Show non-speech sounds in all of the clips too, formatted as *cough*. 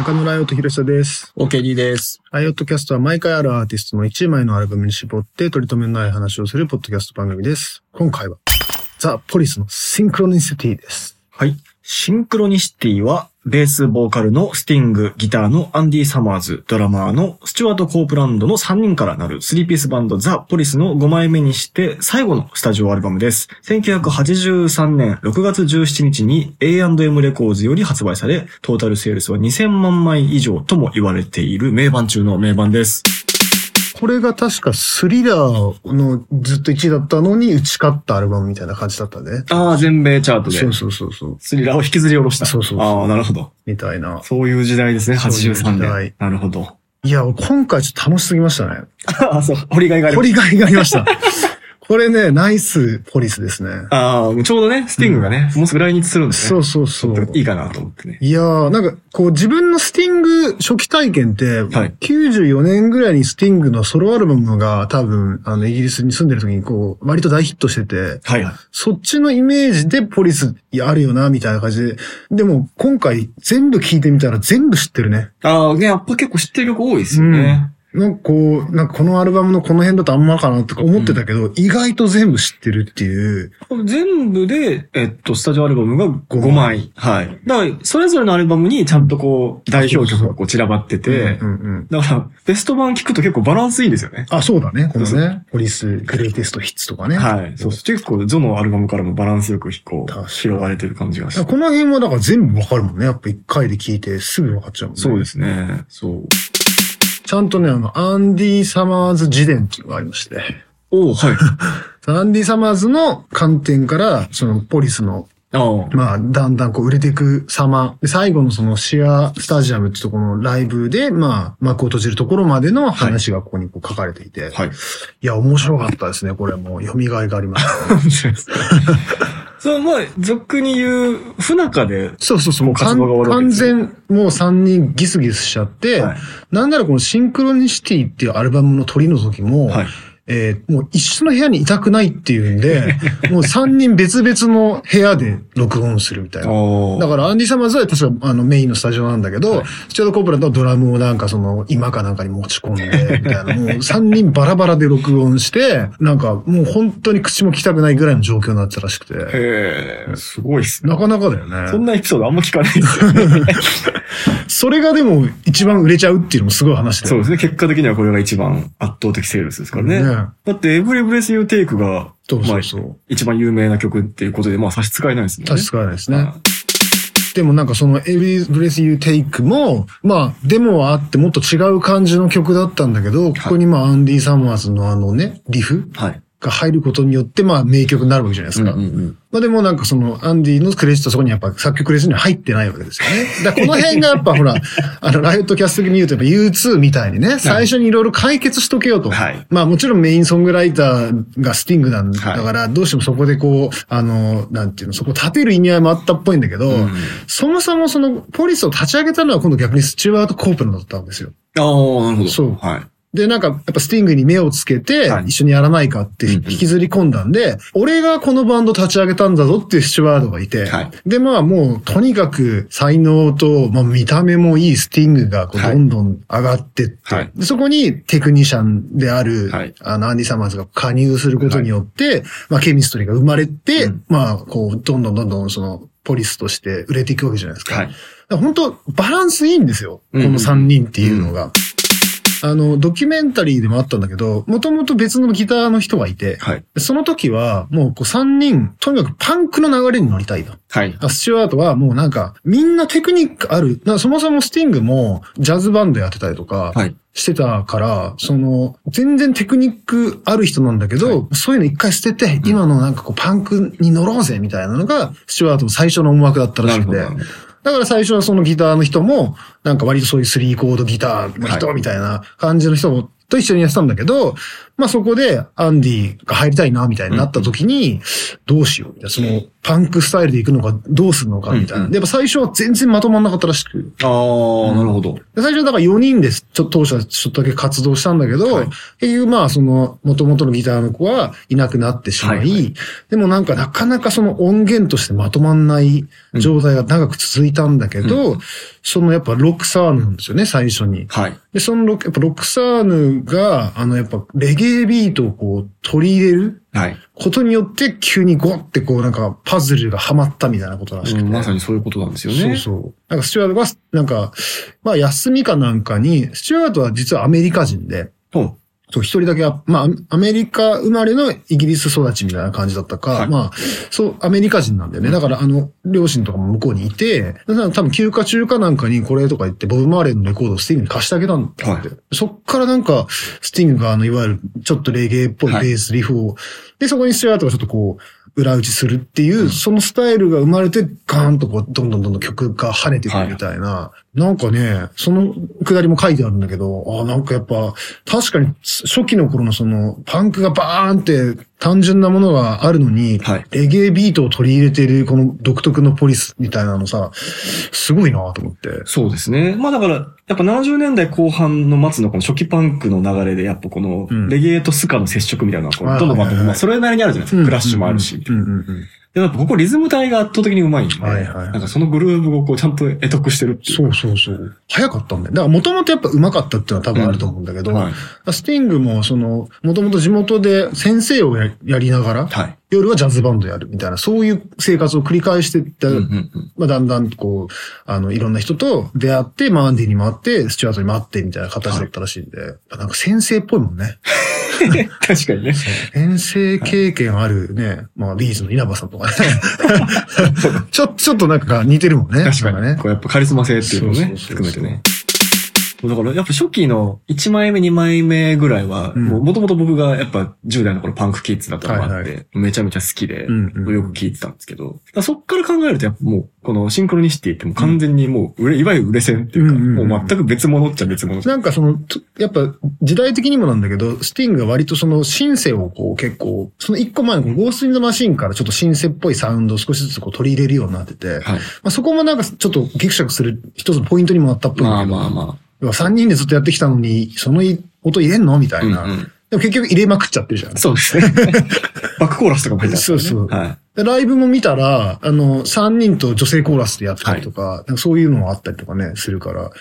中野ライオット広久です。OKD です。ライオットキャストは毎回あるアーティストの1枚のアルバムに絞って取り留めのない話をするポッドキャスト番組です。今回は、ザ・ポリスのシンクロニシティです。はい。シンクロニシティは、ベースボーカルのスティング、ギターのアンディ・サマーズ、ドラマーのスチュワート・コープランドの3人からなる3ピースバンドザ・ポリスの5枚目にして最後のスタジオアルバムです。1983年6月17日に A&M レコーズより発売され、トータルセールスは2000万枚以上とも言われている名盤中の名盤です。これが確かスリラーのずっと1位だったのに打ち勝ったアルバムみたいな感じだったね。ああ、全米チャートでそうそうそうそう。スリラーを引きずり下ろした。そうそうそうああ、なるほど。みたいな。そういう時代ですね、そういう時83代年。なるほど。いや、今回ちょっと楽しすぎましたね。*laughs* あ、そう、掘りがいがあります。掘りがいがありました。これね、ナイスポリスですね。ああ、ちょうどね、スティングがね、もうすぐ来日するんですね。そうそうそう。いいかなと思ってね。いやー、なんか、こう自分のスティング初期体験って、はい94年ぐらいにスティングのソロアルバムが多分、あの、イギリスに住んでる時にこう、割と大ヒットしてて、はいはい。そっちのイメージでポリスあるよな、みたいな感じで。でも、今回全部聞いてみたら全部知ってるね。ああ、ね、やっぱ結構知ってる曲多いですよね。なんかこう、なんかこのアルバムのこの辺だとあんまかなとか思ってたけど、意外と全部知ってるっていう。全部で、えっと、スタジオアルバムが5枚枚。はい。だから、それぞれのアルバムにちゃんとこう、代表曲がこう散らばっててう、んうん。だから、ベスト版聞くと結構バランスいいんですよね。あ、そうだね。このね、ポリスグレイテストヒッツとかね。はい。そうそう。結構、ゾのアルバムからもバランスよくこう、確かに拾われてる感じがして。この辺はだから全部わかるもんね。やっぱ一回で聞いてすぐわかっちゃうもんね。そうですね。そう。ちゃんとね、あの、アンディ・サマーズ自伝っていうのがありまして。おはい。*laughs* アンディ・サマーズの観点から、そのポリスの。まあ、だんだんこう売れていく様。で、最後のそのシアスタジアムってところのライブで、まあ、幕を閉じるところまでの話がここにこう書かれていて。い、はい。や、面白かったですね。これもう、読みがいがありました、ね。*laughs* そう、まあ、俗に言う、不仲で、そうそうそう。もう活動が終わるわけ完全、もう3人ギスギスしちゃって、はいなんならこのシンクロニシティっていうアルバムの撮りの時も、はい。えーもう一緒の部屋にいたくないっていうんで、*laughs* もう3人別々の部屋で録音するみたいな。おだからアンディ・サマーズは確かあのメインのスタジオなんだけど、はいスチュアート・コープランドはドラムをなんかその居間かなんかに持ち込んで、みたいな。*laughs* もう3人バラバラで録音して、なんかもう本当に口もききたくないぐらいの状況になってたらしくて。へえ、すごいっすね。なかなかだよね。そんなエピソードあんま聞かないですよね。それがでも一番売れちゃうっていうのもすごい話だよそうですね。結果的にはこれが一番圧倒的セールスですからね。ねだって、 Every Breath You Take が、そうまあそうそう。一番有名な曲っていうことで、まあ差し支えないですね。差し支えないですね。でもなんかその Every Breath You Take も、まあデモはあってもっと違う感じの曲だったんだけど、ここにまあアンディ・サマーズのあのね、リフはい。が入ることによってまあ名曲になるわけじゃないですか。うんうんうんまあでもなんかそのアンディのクレジットそこにやっぱ作曲クレジットには入ってないわけですよね。だこの辺がやっぱほら、*laughs* あのライオットキャスト的に言うとやっぱ U2 みたいにね、最初にいろいろ解決しとけよと。はいまあもちろんメインソングライターがスティングなんだから、どうしてもそこでこう、あの、なんていうの、そこを立てる意味合いもあったっぽいんだけど、んそもそもそのポリスを立ち上げたのは今度逆にスチュワート・コープランドだったんですよ。ああ、なるほど。そうはい。で、なんか、やっぱスティングに目をつけてはい、一緒にやらないかってうんうん。引きずり込んだんで、俺がこのバンド立ち上げたんだぞっていうスチュワードがいて、はい。で、まあもう、とにかく才能と、まあ見た目もいいスティングがこうはい。どんどん上がってって、そこにテクニシャンである、はい。あの、アンディ・サマーズが加入することによって、まあケミストリーが生まれて、うん。まあ、こう、どんどんどんどんその、ポリスとして売れていくわけじゃないですか。はい。本当バランスいいんですよ。こうんの3人っていうのが。あの、ドキュメンタリーでもあったんだけど、もともと別のギターの人がいて、はい。その時はもうこう3人、とにかくパンクの流れに乗りたいと。はい。スチュワートはもうなんか、みんなテクニックある。そもそもスティングもジャズバンドやってたりとか、はい。してたから、その、全然テクニックある人なんだけど、そういうの一回捨てて、今のなんかこうパンクに乗ろうぜみたいなのが、スチュワートの最初の思惑だったらしくて。だから最初はそのギターの人も、なんか割とそういうスリーコードギターの人はい。みたいな感じの人と一緒にやってたんだけど、まあそこでアンディが入りたいな、みたいになった時に、どうしようみたいな。その、パンクスタイルで行くのか、どうするのか、みたいな。でやっぱ最初は全然まとまんなかったらしく。ああ、なるほど。で最初だから4人です。ちょっと当初はちょっとだけ活動したんだけど、はい結局まあその元々のギターの子はいなくなってしまい、でもなんかなかなかその音源としてまとまんない状態が長く続いたんだけど、そのやっぱロックサーヌなんですよね、最初に。はい。で、そのロック、やっぱロックサーヌが、あのやっぱレゲエビートをこう取り入れるはい。ことによって急にゴってこうなんかパズルがはまったみたいなことらしくて。うんまさにそういうことなんですよね。そうそう。なんかスチュワートが、なんか、まあ休みかなんかに、スチュワートは実はアメリカ人で、ほそう、一人だけあ、まあ、アメリカ生まれのイギリス育ちみたいな感じだったか、はいまあ、そう、アメリカ人なんだよね。だから、あの、両親とかも向こうにいて、だから多分休暇中かなんかにこれとか言って、ボブ・マーレーのレコードをスティングに貸してあげたんだって。はそっからなんか、スティングがあの、いわゆるちょっとレゲエっぽいベはいース、リフを、で、そこにスチュワートがちょっとこう、裏打ちするっていう、そのスタイルが生まれて、ガーンとこう、どんどんどんどん曲が跳ねてくるみたいな。なんかね、そのくだりも書いてあるんだけど、あなんかやっぱ、確かに初期の頃のその、パンクがバーンって単純なものがあるのに、はいレゲエビートを取り入れてるこの独特のポリスみたいなのさ、すごいなと思って。そうですね。まあだから、やっぱ70年代後半の末のこの初期パンクの流れで、やっぱこのうん、レゲエとスカの接触みたいなのがどんどんまはいはいまあそれなりにあるじゃないですか。クラッシュもあるし。でもやっぱここリズム体が圧倒的にうまいんで、はいはいはいなんかそのグルーブをこうちゃんと得得してるっていう。そうそうそう。早かったんだよ。だからもともとやっぱ上手かったっていうのは多分あると思うんだけど、はい。スティングもその、もともと地元で先生をややりながら、はい。夜はジャズバンドやるみたいな、そういう生活を繰り返していった、うんうんうんまあだんだんこう、あの、いろんな人と出会って、まあアンディに回って、スチュワートに回ってみたいな形だったらしいんで、なんか先生っぽいもんね。*laughs* 確かにね。先生経験あるね、まあビーズの稲葉さんとかね。*laughs* ちょ、ちょっとなんか似てるもんね。確かに。なんこうやっぱカリスマ性っていうのをね、そうそうそう含めてね。だからやっぱ初期の1枚目2枚目ぐらいは、うん。もともと僕がやっぱ10代の頃パンクキッズだったのもあって、はいめちゃめちゃ好きで、よく聞いてたんですけど、そっから考えるとやっぱもう、このシンクロニシティってもう完全にもう売れ、いわゆる売れ線っていうか、もう全く別物っちゃ別物。なんかその、とやっぱ時代的にもなんだけど、スティングが割とそのシンセをこう結構、その一個前のゴーストインザマシンからちょっとシンセっぽいサウンドを少しずつこう取り入れるようになってて、はい。まあ、そこもなんかちょっとギクシャクする一つのポイントにもなったっぽいんだけど、まあまあま要は3人でずっとやってきたのに、その音入れんの？みたあ。いな、うんうんでも結局入れまくっちゃってるじゃん。そうですね。*laughs* バックコーラスとかも入ってたね。そうそうはい。でライブも見たら、あの、3人と女性コーラスでやったりとか、なんかそういうのもあったりとかね、するから。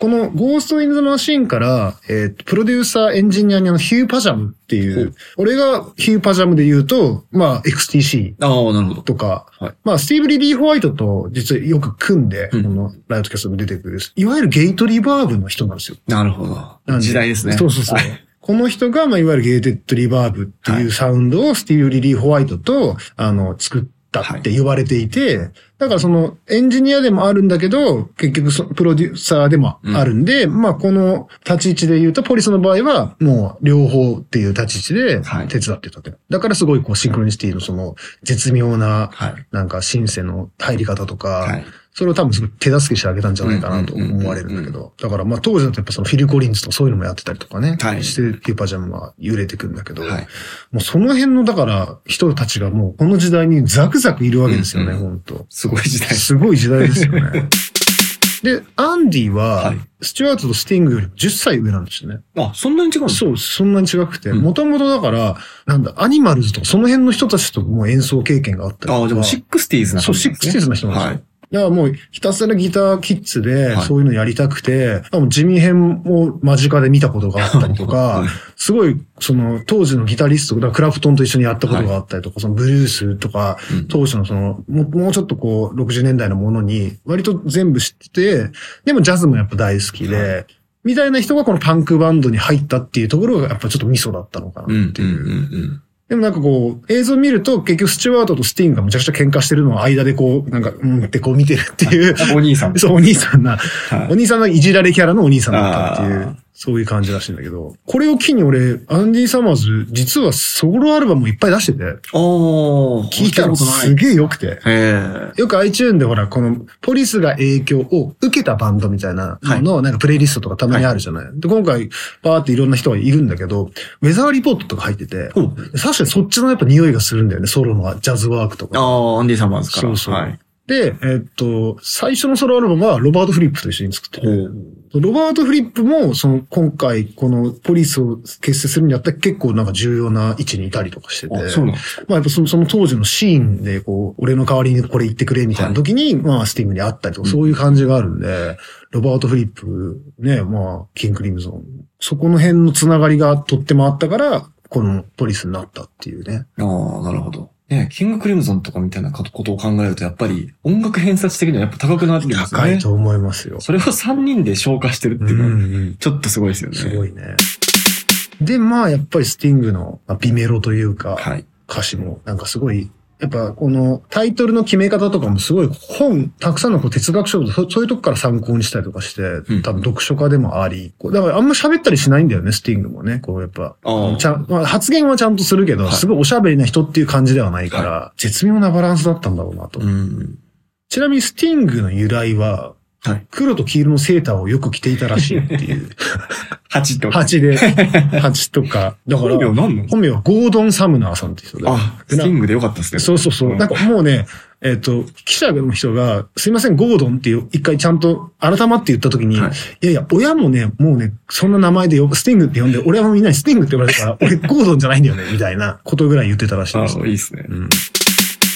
この Ghost in the Machine から、えープロデューサーエンジニアにあのヒューパジャムっていう俺がヒューパジャムで言うと、まあ XTC ああ、なるほど。とか、はいまあスティーブ・リリー・ホワイトと実はよく組んで、うんこのライトキャストに出てくる、いわゆるゲートリバーブの人なんですよ。なるほど。時代ですね。そうそうそう。はいこの人が、まあ、いわゆるゲーテッドリバーブっていうサウンドをスティーブ・リリー・ホワイトと、あの、作ったって言われていて、だからそのエンジニアでもあるんだけど、結局そプロデューサーでもあるんで、まあこの立ち位置で言うと、ポリスの場合はもう両方っていう立ち位置ではい手伝ってたと。だからすごいこうシンクロニシティのその絶妙なはい。なんかシンセの入り方とか、はい。それを多分すごい手助けしてあげたんじゃないかなと思われるんだけど。だからまあ当時だとやっぱそのフィル・コリンズとそういうのもやってたりとかね。はいして、ヒューパージャムは売れてくんだけど。はい。もうその辺のだから人たちがもうこの時代にザクザクいるわけですよね、うんうん本当すごい時代。すごい時代ですよね。*laughs* で、アンディは、はいスチュワートとスティングより10歳上なんですよね。あ、そんなに違うそう、そんなに違くて、うんもともとだから、なんだ、アニマルズとかその辺の人たちともう演奏経験があったりとか。ああ、でも Sixties なそう、感じですね。60s の人なんですよ。はい。だからもうひたすらギターキッズではい。そういうのやりたくて、もう地味編を間近で見たことがあったりとか *laughs* はい、すごいその当時のギタリスト、だクラプトンと一緒にやったことがあったりとか、そのブルースとか、うん。当時のそのもうもうちょっとこう60年代のものに割と全部知ってて、でもジャズもやっぱ大好きで、みたいな人がこのパンクバンドに入ったっていうところがやっぱちょっとミソだったのかう。ん、うん、うんなっていう。うん。でもなんかこう、映像見ると結局スチュワートとスティンがむちゃくちゃ喧嘩してるのを間でこう、なんか、うんってこう見てるっていう、あお兄さん。*laughs* そう、お兄さんな、はいお兄さんがいじられキャラのお兄さんだったっていう。そういう感じらしいんだけど、これを機に俺、アンディ・サマーズ、実はソロアルバムもいっぱい出してて。聞いたらすえ。げえ良くて。へよく iTune でほら、このポリスが影響を受けたバンドみたいなのの、なんかプレイリストとかたまにあるじゃない？で、今回、バーっていろんな人がいるんだけど、ウェザーリポートとか入ってて、お確かにそっちのやっぱ匂いがするんだよね、ソロのジャズワークとあか。あ、アンディ・サマーズから。そうそうはい。で、えっと、最初のソロアルバムはロバート・フリップと一緒に作ってて。ロバート・フリップも、その、今回、このポリスを結成するにあたって結構なんか重要な位置にいたりとかしてて。あ、そう。まあやっぱそのその当時のシーンで、こう、俺の代わりにこれ言ってくれみたいな時に、まあスティングに会ったりとか、そういう感じがあるんで、ロバート・フリップ、ね、まあ、キング・クリムゾン。そこの辺のつながりがとってもあったから、このポリスになったっていうね。ああ、なるほど。ね、キングクリムゾンとかみたいなことを考えると、やっぱり音楽偏差値的にはやっぱ高くなってきますよね。高いと思いますよ。それを3人で消化してるっていうのは、ん。ちょっとすごいですよね。すごいね。で、まあ、やっぱりスティングのまあ美メロというか、はい。歌詞も、なんかすごい、やっぱこのタイトルの決め方とかもすごい本、たくさんのこう哲学書とそそういうとこから参考にしたりとかして、ん多分読書家でもあり、こうだからあんま喋ったりしないんだよね、スティングもね。こうやっぱ。ちゃんまあ、発言はちゃんとするけど、はいすごいおしゃべりな人っていう感じではないから、絶妙なバランスだったんだろうなと。うん。ちなみにスティングの由来は、はい。黒と黄色のセーターをよく着ていたらしいっていう。*laughs* 8と。蜂で、*laughs* 蜂とか。だから、本名何なの？本名はゴードン・サムナーさんって人で。あ、スティングでよかったですね。そうそうそう。んなんかもうね、えっ、と、記者の人が、すいません、ゴードンっていう、一回ちゃんと改まって言った時に、はいい、やいや、親もね、もうね、そんな名前でよ、スティングって呼んで、俺はみんなにスティングって呼ばれたから、俺ゴードンじゃないんだよね、みたいなことぐらい言ってたらしいあです。いいですね。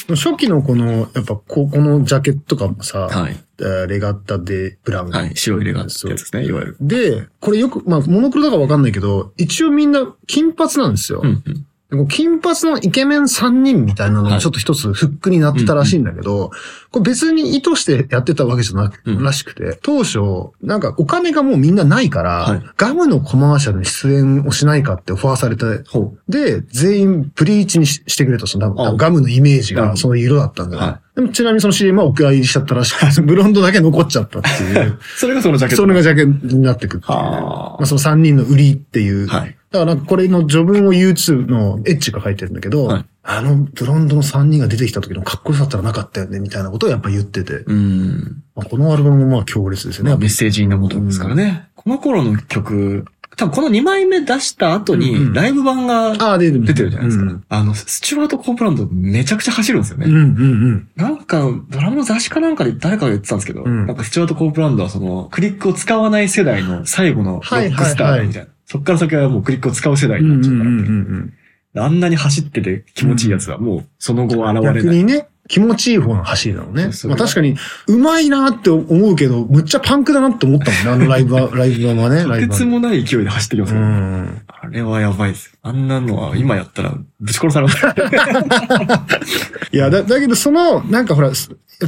初期のこの、やっぱこ、このジャケットとかもさ、はい。えーレガッタでブラウン。はい。白いレガってやつですね、いわゆる。で、これよく、まあ、モノクロだかわかんないけど、一応みんな金髪なんですよ。うんうん。金髪のイケメン3人みたいなのはいがちょっと一つフックになってたらしいんだけど、これ別に意図してやってたわけじゃなく、うんらしくて、当初、なんかお金がもうみんなないから、はいガムのコマーシャルに出演をしないかってオファーされて、ほで、全員ブリーチにししてくれと、そのガムのイメージがその色だったんだよでもちなみにその CM はお蔵入りしちゃったらしくて、*laughs* ブロンドだけ残っちゃったっていう。う。*laughs* それがそのジャケット。それがジャケになってくっていう。はあまあ、その3人の売りっていう。はい。だからなんかこれの序文を YouTube のエッジが書いてるんだけど、はいあのブロンドの3人が出てきた時のかっこよさったらなかったよね、みたいなことをやっぱ言ってて。うん。まあ、このアルバムもまあ強烈ですよね。やっぱメッセージのもとですからね。この頃の曲、多分この2枚目出した後うんうんに、ライブ版がああ、出てる。じゃないですか。うんあの、スチュワート・コープランドめちゃくちゃ走るんですよね。うんうんうん。なんか、ドラムの雑誌かなんかで誰かが言ってたんですけど、うんなんかスチュワート・コープランドはその、クリックを使わない世代の最後のロックスターみたいな。そっから先はもうクリックを使う世代になっちゃうから、んあんなに走ってて気持ちいいやつはもうその後うん。現れない。逆にね、気持ちいい方の走りなのね。まあ確かに、うまいなって思うけど、むっちゃパンクだなって思ったもんね、あの *laughs* ライブは、ライブはね、とライブはてつもない勢いで走ってきます。あれはやばいです。あんなのは今やったらぶち殺されます。*laughs* いや、だ、だけどその、なんかほら、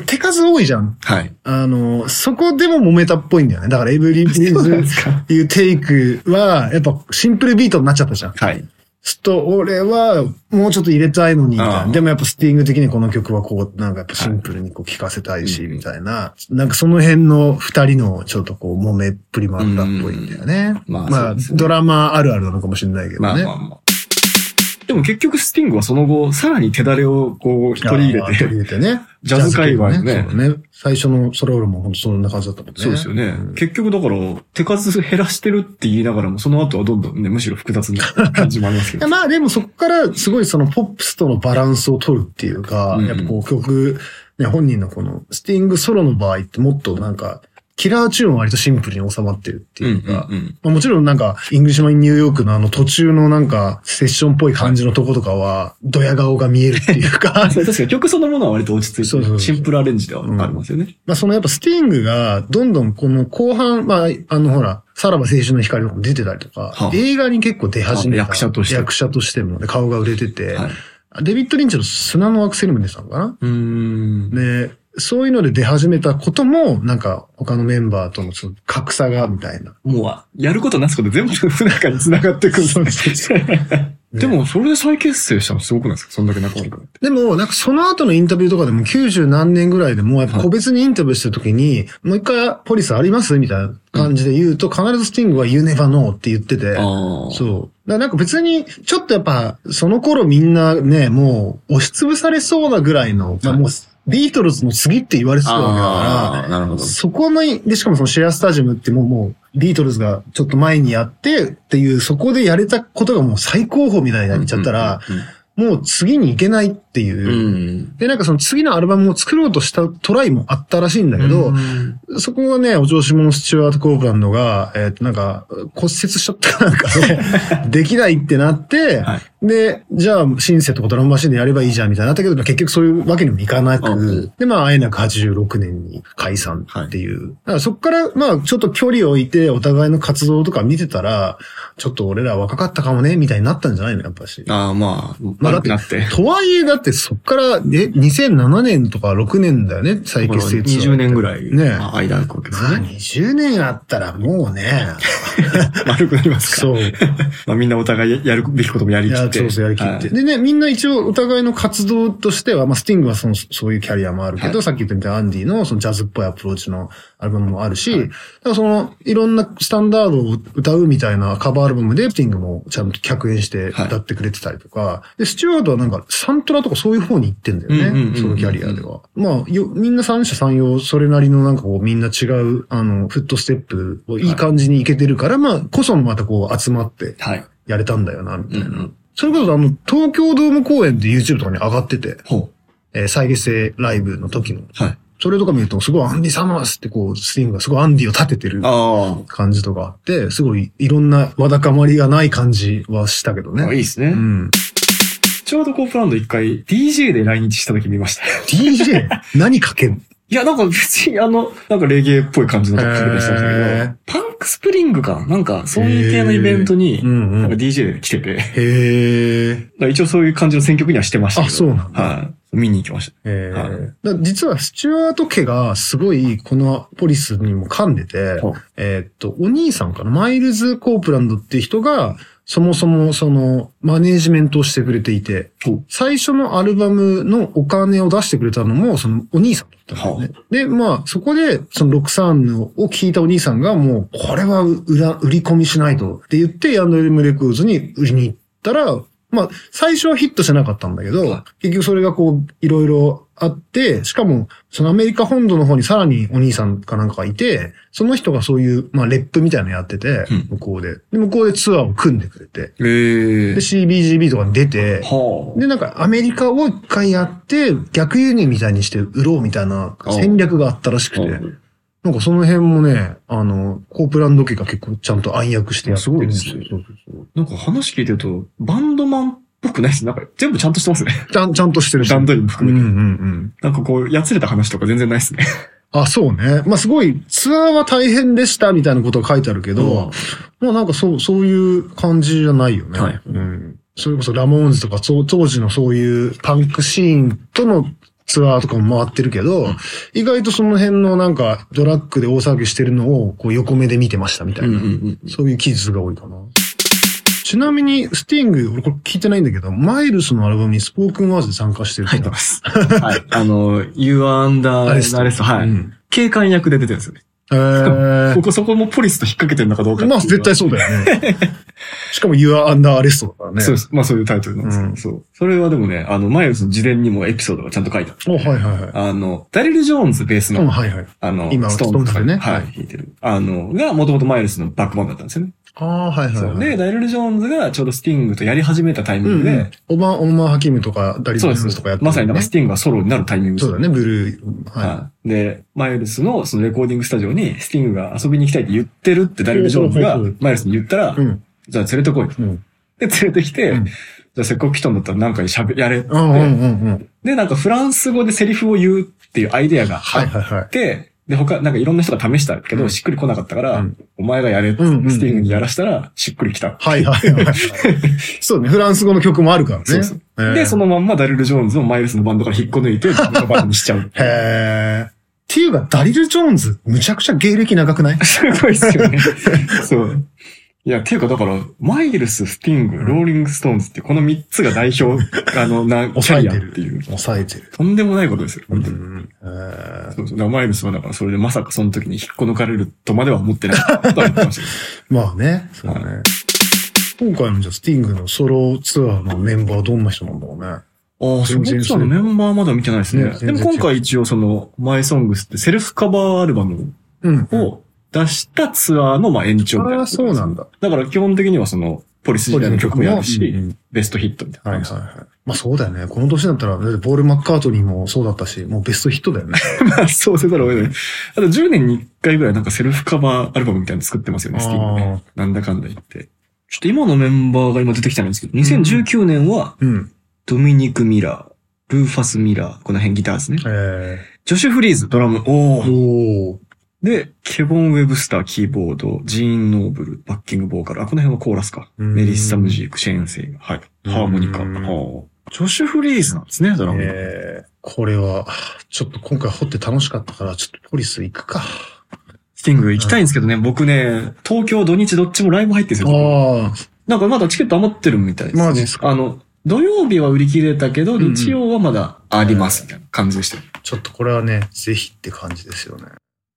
手数多いじゃん。はい。あの、そこでも揉めたっぽいんだよね。だからエブリビーすかズいうテイクは、やっぱシンプルビートになっちゃったじゃん。はい。すっと、俺はもうちょっと入れたいのに、みたいな。ああでもやっぱスティング的にこの曲はこう、なんかやっぱシンプルにこう聴かせたいし、はいみたいな。なんかその辺の二人のちょっとこう、揉めっぷりもあったっぽいんだよね。うんまあまあ、ドラマあるあるなのかもしれないけどね。まあまあまあ。でも結局スティングはその後、さらに手だれをこう取り入れああ取りて、入れてね。*laughs* ジャズ界隈ね。そうね。最初のソロールも本当そんな感じだったもんね。そうですよね。ん結局だから、手数減らしてるって言いながらも、その後はどんどんね、むしろ複雑な感じもありますけど。*laughs* まあでもそこからすごいそのポップスとのバランスを取るっていうか、うんうんやっぱこう曲、ね、本人のこのスティングソロの場合ってもっとなんか、キラーチューンは割とシンプルに収まってるっていうか、うんうんうんまあ、もちろんなんか、 Englishman New York のあの途中のなんか、セッションっぽい感じのとことかは、ドヤ顔が見えるっていうか、*laughs* 確かに曲そのものは割と落ち着いてそうそうそうシンプルアレンジではありますよね。まあそのやっぱスティングが、どんどんこの後半、まあ、あのほら、さらば青春の光とかも出てたりとか、はあ映画に結構出始めた。あ役者として役者としてもね、顔が売れてて、はい。デビッド・リンチの砂の惑星にも出てたのかな？うーん。で、そういうので出始めたことも、なんか他のメンバーとのその格差が、みたいな。もう、やることなすこと全部不仲に繋がってくる。でも、それで再結成したのすごくないですか？そんだけ仲悪くなって。でも、なんかその後のインタビューとかでも90何年ぐらいでも、やっぱ個別にインタビューしてる時に、もう一回ポリスあります？みたいな感じで言うと、必ずスティングは You never know って言ってて。そう。だからなんか別に、ちょっとやっぱ、その頃みんなね、もう、押しつぶされそうなぐらいの、まあもう、ビートルズの次って言われてたわけだから、ど。そこの、で、しかもそのシェアスタジアムってもう、もう、ビートルズがちょっと前にやってっていう、そこでやれたことがもう最高峰みたいになっちゃったら、もう次に行けないっていうう。ん。で、なんかその次のアルバムを作ろうとしたトライもあったらしいんだけど、うんそこがね、お調子者スチュワート・コープランドが、えっ、と、なんか、骨折しちゃったかなんかね、*laughs* できないってなって、はいで、じゃあ、シンセとかドラムマシンでやればいいじゃんみたいになったけど、結局そういうわけにもいかなうくん、で、まあ、あえなく86年に解散っていう。だからそこから、まあ、ちょっと距離を置いて、お互いの活動とか見てたら、ちょっと俺ら若かったかもね、みたいになったんじゃないのやっぱし。ああ、まあ悪くなって。とはいえ、だってそっから、え、2007年とか6年だよね、再結成ツアー20年ぐらい、ねまあ間空くわけですまあ、よね。20年あったらもうね、*laughs* 悪くなりますか？そう。*laughs* まあみんなお互いやるべきこともやりきって。そうそう、やりきって。はいでね、みんな一応お互いの活動としては、まあ、スティングはその、そういうキャリアもあるけど、はいさっき言ったみたいなアンディのそのジャズっぽいアプローチのアルバムもあるし、だからその、いろんなスタンダードを歌うみたいなカバーアルバムで、スティングもちゃんと客演して歌ってくれてたりとか、で、スチュワートはなんかサントラとかそういう方に行ってんだよね、そのキャリアでは。まあ、よ、みんな三者三様、それなりのなんかこう、みんな違う、あの、フットステップをいい感じにいけてるから、まあ、こそまたこう集まってはい。やれたんだよな、みたいな。うんうん。それこそあの、東京ドーム公演で YouTube とかに上がってて、ほえー再結成ライブの時の。う。はい。それとか見ると、すごいアンディ・サマースってこう、スティングがすごいアンディを立ててるあ感じとかあって、すごいいろんなわだかまりがない感じはしたけどあ。あいいね。ですね。うん。ちょうどコープランド一回 DJ で来日した時見ました。DJ? *laughs* 何かけんいや、なんか別にあの、なんかレゲエっぽい感じの曲でしたけど、パンクスプリングかなんかそういう系のイベントに、なんか DJ で来てて、へえ。ら一応そういう感じの選曲にはしてましたけど。あそうなんだはい。見に行きました。えはい実はスチュワート家がすごいこのポリスにも噛んでてえーっと、お兄さんかな？マイルズ・コープランドっていう人が、そもそもそのマネージメントをしてくれていて最初のアルバムのお金を出してくれたのもそのお兄さんだったんだよね。で、まあそこでそのロクサーンを聞いたお兄さんがもうこれは売ら売り込みしないと。って言ってヤンドエムレコーズに売りに行ったら、まあ最初はヒットしなかったんだけど、は結局それがこういろいろあって、しかもそのアメリカ本土の方にさらにお兄さんかなんかがいて、その人がそういう、まあレップみたいなのやっててうん、向こうで。で、向こうでツアーを組んでくれて、ええで、CBGB とかに出て、はあ。で、なんかアメリカを一回やって、逆輸入みたいにして売ろうみたいな戦略があったらしくて、なんかその辺もね、あの、コープランド家が結構ちゃんと暗躍してやってるんですよ。すごいですそうそうそうなんか話聞いてると、バンドマンっぽくないです。なんか全部ちゃんとしてますね。ちゃん、ちゃんとしてるし。段取りもうん含めて。うんうん。なんかこう、やつれた話とか全然ないですね。あ、そうね。まあすごい、ツアーは大変でしたみたいなことが書いてあるけど、もうなんかそう、そういう感じじゃないよね。はいうん。それこそラモーンズとか、当時のそういうパンクシーンとのツアーとかも回ってるけど、意外とその辺のなんかドラッグで大騒ぎしてるのをこう横目で見てましたみたいな。ん。そういう記述が多いかな。ちなみに、スティング、俺これ聞いてないんだけど、マイルスのアルバムにスポークンワーズで参加してる入ってます。はい。あの、You are under arrest はい。うん警官役で出てるんですよね。えーここ *laughs* そこもポリスと引っ掛けてるのかどうかまあ絶対そうだよね。*laughs* しかも You are under arrest だからね。そうです。まあそういうタイトルなんですけど、うんそう。それはでもね、あの、マイルスの自伝にもエピソードがちゃんと書いてある。お、はいはいはい。あの、ダリル・ジョーンズベースの、うん、はいはい。あの、今ストーンズとかねははいい、弾いてる。あの、が、もともとマイルスのバックバンドだったんですよね。ああ、はいはいはい。そうで、ダリル・ジョーンズがちょうどスティングとやり始めたタイミングで、うんうん。オマ、オマハキムとか、ダリル・ジョーンズとかやってるまさになんかスティングがソロになるタイミングそうだね、ブルー。ははい。で、マイルスのそのレコーディングスタジオにスティングが遊びに行きたいって言ってるってダリル・ジョーンズがマイルスに言ったら、い。うん。じゃあ連れてこい。うん。で、連れてきて、うんじゃあせっかく来たんだったらなんかに喋、やれって。うんうんうんうん。で、なんかフランス語でセリフを言うっていうアイデアがあはいっはいはい。て、で、他、なんかいろんな人が試したけど、うんしっくり来なかったから、うんお前がやれって、うんうんうんスティングにやらしたら、しっくり来た。はいはいはい。そうね、フランス語の曲もあるからね。そうそうえーで、そのまんまダリル・ジョーンズをマイルスのバンドから引っこ抜いて、自分のバンドにしちゃう。へー。っていうか、ダリル・ジョーンズ、むちゃくちゃ芸歴長くない？*laughs* すごいっすよね。そう。いや、っていうかだから、マイルス、スティング、ローリングストーンズってこの3つが代表、あの、な、キャリア抑えてるっていう。抑えてる。とんでもないことですよ、う本当に。ん。えーそうそう。だマイルスはだからそれでまさかその時に引っこ抜かれるとまでは思ってない。った *laughs* まあね、そうね。今回のじゃあスティングのソロツアーのメンバーはどんな人なんだろうね。ああ、そのツアーのメンバーはまだ見てないですね。でも今回一応その、マイソングスってセルフカバーアルバムうんを出したツアーのまあ延長みたいな。ああ、そうなんだ。だから基本的にはその、ポリス時代の曲もやるし、うんうんベストヒットみたいなはい。はいはい。まあそうだよね。この年だったら、ボール・マッカートニーもそうだったし、もうベストヒットだよね。*laughs* まあ、そうせざるを得ない。あと10年に1回ぐらいなんかセルフカバーアルバムみたいなの作ってますよね、スティーブね。なんだかんだ言って。ちょっと今のメンバーが今出てきたんですけど、2019年はうん。ドミニク・ミラー、ルーファス・ミラー、この辺ギターですね。えジョシュ・フリーズ、ドラム、お。おー。で、ケボン・ウェブスター、キーボード、ジーン・ノーブル、バッキング・ボーカル。あ、この辺はコーラスか。うんメリッサ・ムジーク、シェーン・セイガはい。ハーモニカ。うんはあジョシュ・フリーズなんですね、ドラム。えー、これは、ちょっと今回掘って楽しかったから、ちょっとポリス行くか。スティング行きたいんですけどね、僕ね、東京土日どっちもライブ入ってるんですよ。ああ、なんかまだチケット余ってるみたいです、ね。マジですかあの、土曜日は売り切れたけど、んうん日曜はまだありますみたいな感じでしたよ。ちょっとこれはね、ぜひって感じですよね。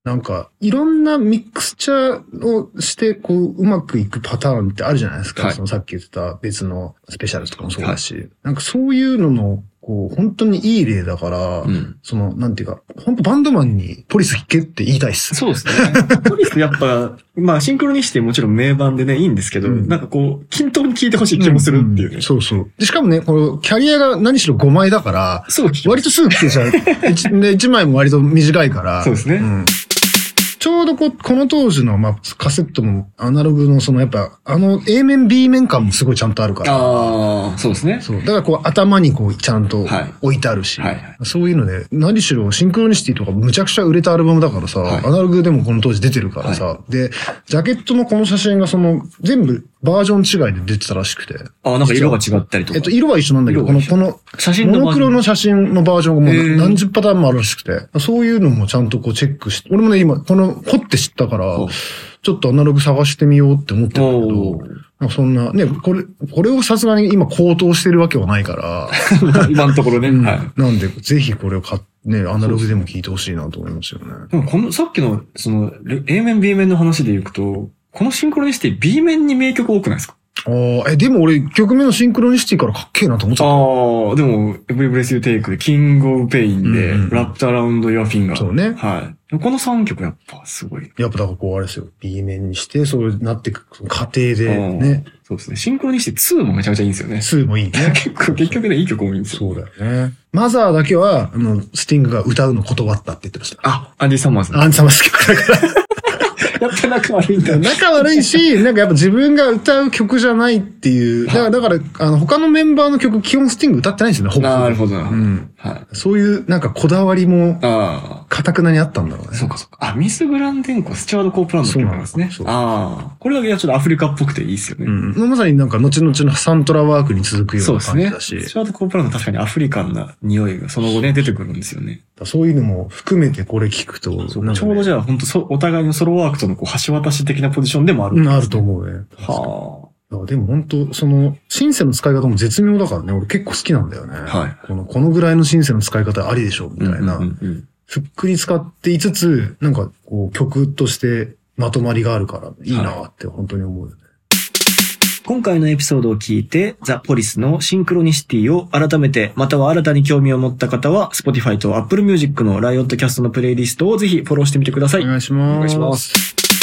なんか、いろんなミックスチャーをして、こう、うまくいくパターンってあるじゃないですか。はいそのさっき言ってた別のスペシャルとかもそうだし。なんかそういうのの、こう、本当にいい例だから、うん。その、なんていうか、本当バンドマンにポリス弾けって言いたいっす。そうですね。ポリスやっぱ、まあシンクロニシティもちろん名盤でね、いいんですけど、うんなんかこう、均等に聴いてほしい気もするっていうね。んそうそう。で、しかもね、このキャリアが何しろ5枚だから、そう割とすぐ来てちゃう。一で、1枚も割と短いから。そうですねんちょうどこ、この当時の、まあ、カセットもアナログのそのやっぱ、あの A 面 B 面感もすごいちゃんとあるから。ああ、そうですね。そう。だからこう頭にこうちゃんとはい。置いてあるし、はいはい。そういうので、何しろシンクロニシティとかむちゃくちゃ売れたアルバムだからさ、はい。アナログでもこの当時出てるからさ、で、ジャケットのこの写真がその全部バージョン違いで出てたらしくて、ああ、なんか色が違ったりとか。えっと、色は一緒なんだけど、この、この、写真のモノクロの写真のバージョンがもう何十パターンもあるらしくて、そういうのもちゃんとこうチェックして、俺もね、今、この、掘って知ったからちょっとアナログ探してみようって思ってるんだけおどー、なんかそんな、ね、これ、これをさすがに今高騰してるわけはないから、*laughs* 今のところね。うんはい。なんで、ぜひこれを買っね、アナログでも聞いてほしいなと思いますよね。でもこの、さっきの、その、レ A 面 B 面の話で言うと、このシンクロニシティ B 面に名曲多くないですか？ああ、え、でも俺、曲名のシンクロニシティからかっけえなと思っちゃっああ、でも、Every Breath You Take で King of Pain で、うんうん Wrapped Around Your Finger。そうねはい。この3曲やっぱすごい。た。やっぱだからこうあれですよ。B 面にして、そうなっていく過程でね、そうですね。シンクロニシティ2もめちゃめちゃいいんですよね。2もいいね。*laughs* 結構、結局ね、いい曲多いんですよ。そうだよね。マザーだけは、あの、スティングが歌うの断ったって言ってました。あ、アンディ・サマーズ。アンサマス曲だから。やっぱ仲悪いんだ。仲悪いし、なんかやっぱ自分が歌う曲じゃないっていう。だから、だから、あの、他のメンバーの曲、基本スティング歌ってないんですよね、ほぼ。なるほど、な。うん。はい。そういう、なんかこだわりも、あかたくなにあったんだろうあ、ね。そうかそうか。あ、ミス・グランデンコ、スチュワード・コープランドの曲なんですねそう。ああ。これだけちょっとアフリカっぽくていいですよね。うん。まさになんか後々のサントラワークに続くようなそうですね。感じだし。スチュワード・コープランド確かにアフリカンな匂いがその後ね、出てくるんですよね。そういうのも含めてこれ聞くと、ちょうどじゃあ本当そお互いのソロワークとのこう橋渡し的なポジションでもあるうんん、あると思うね。はだからでも本当その、シンセの使い方も絶妙だからね、俺結構好きなんだよね。はいこの、このぐらいのシンセの使い方ありでしょ、みあ。たいな。うんうんうんふっくり使っていつつ、なんかこう曲としてまとまりがあるから、いいなって本当に思うよね。今回のエピソードを聞いて、ザ・ポリスのシンクロニシティを改めて、または新たに興味を持った方は、Spotify と Apple Music のライオットキャストのプレイリストをぜひフォローしてみてください。お願いします。お願いします。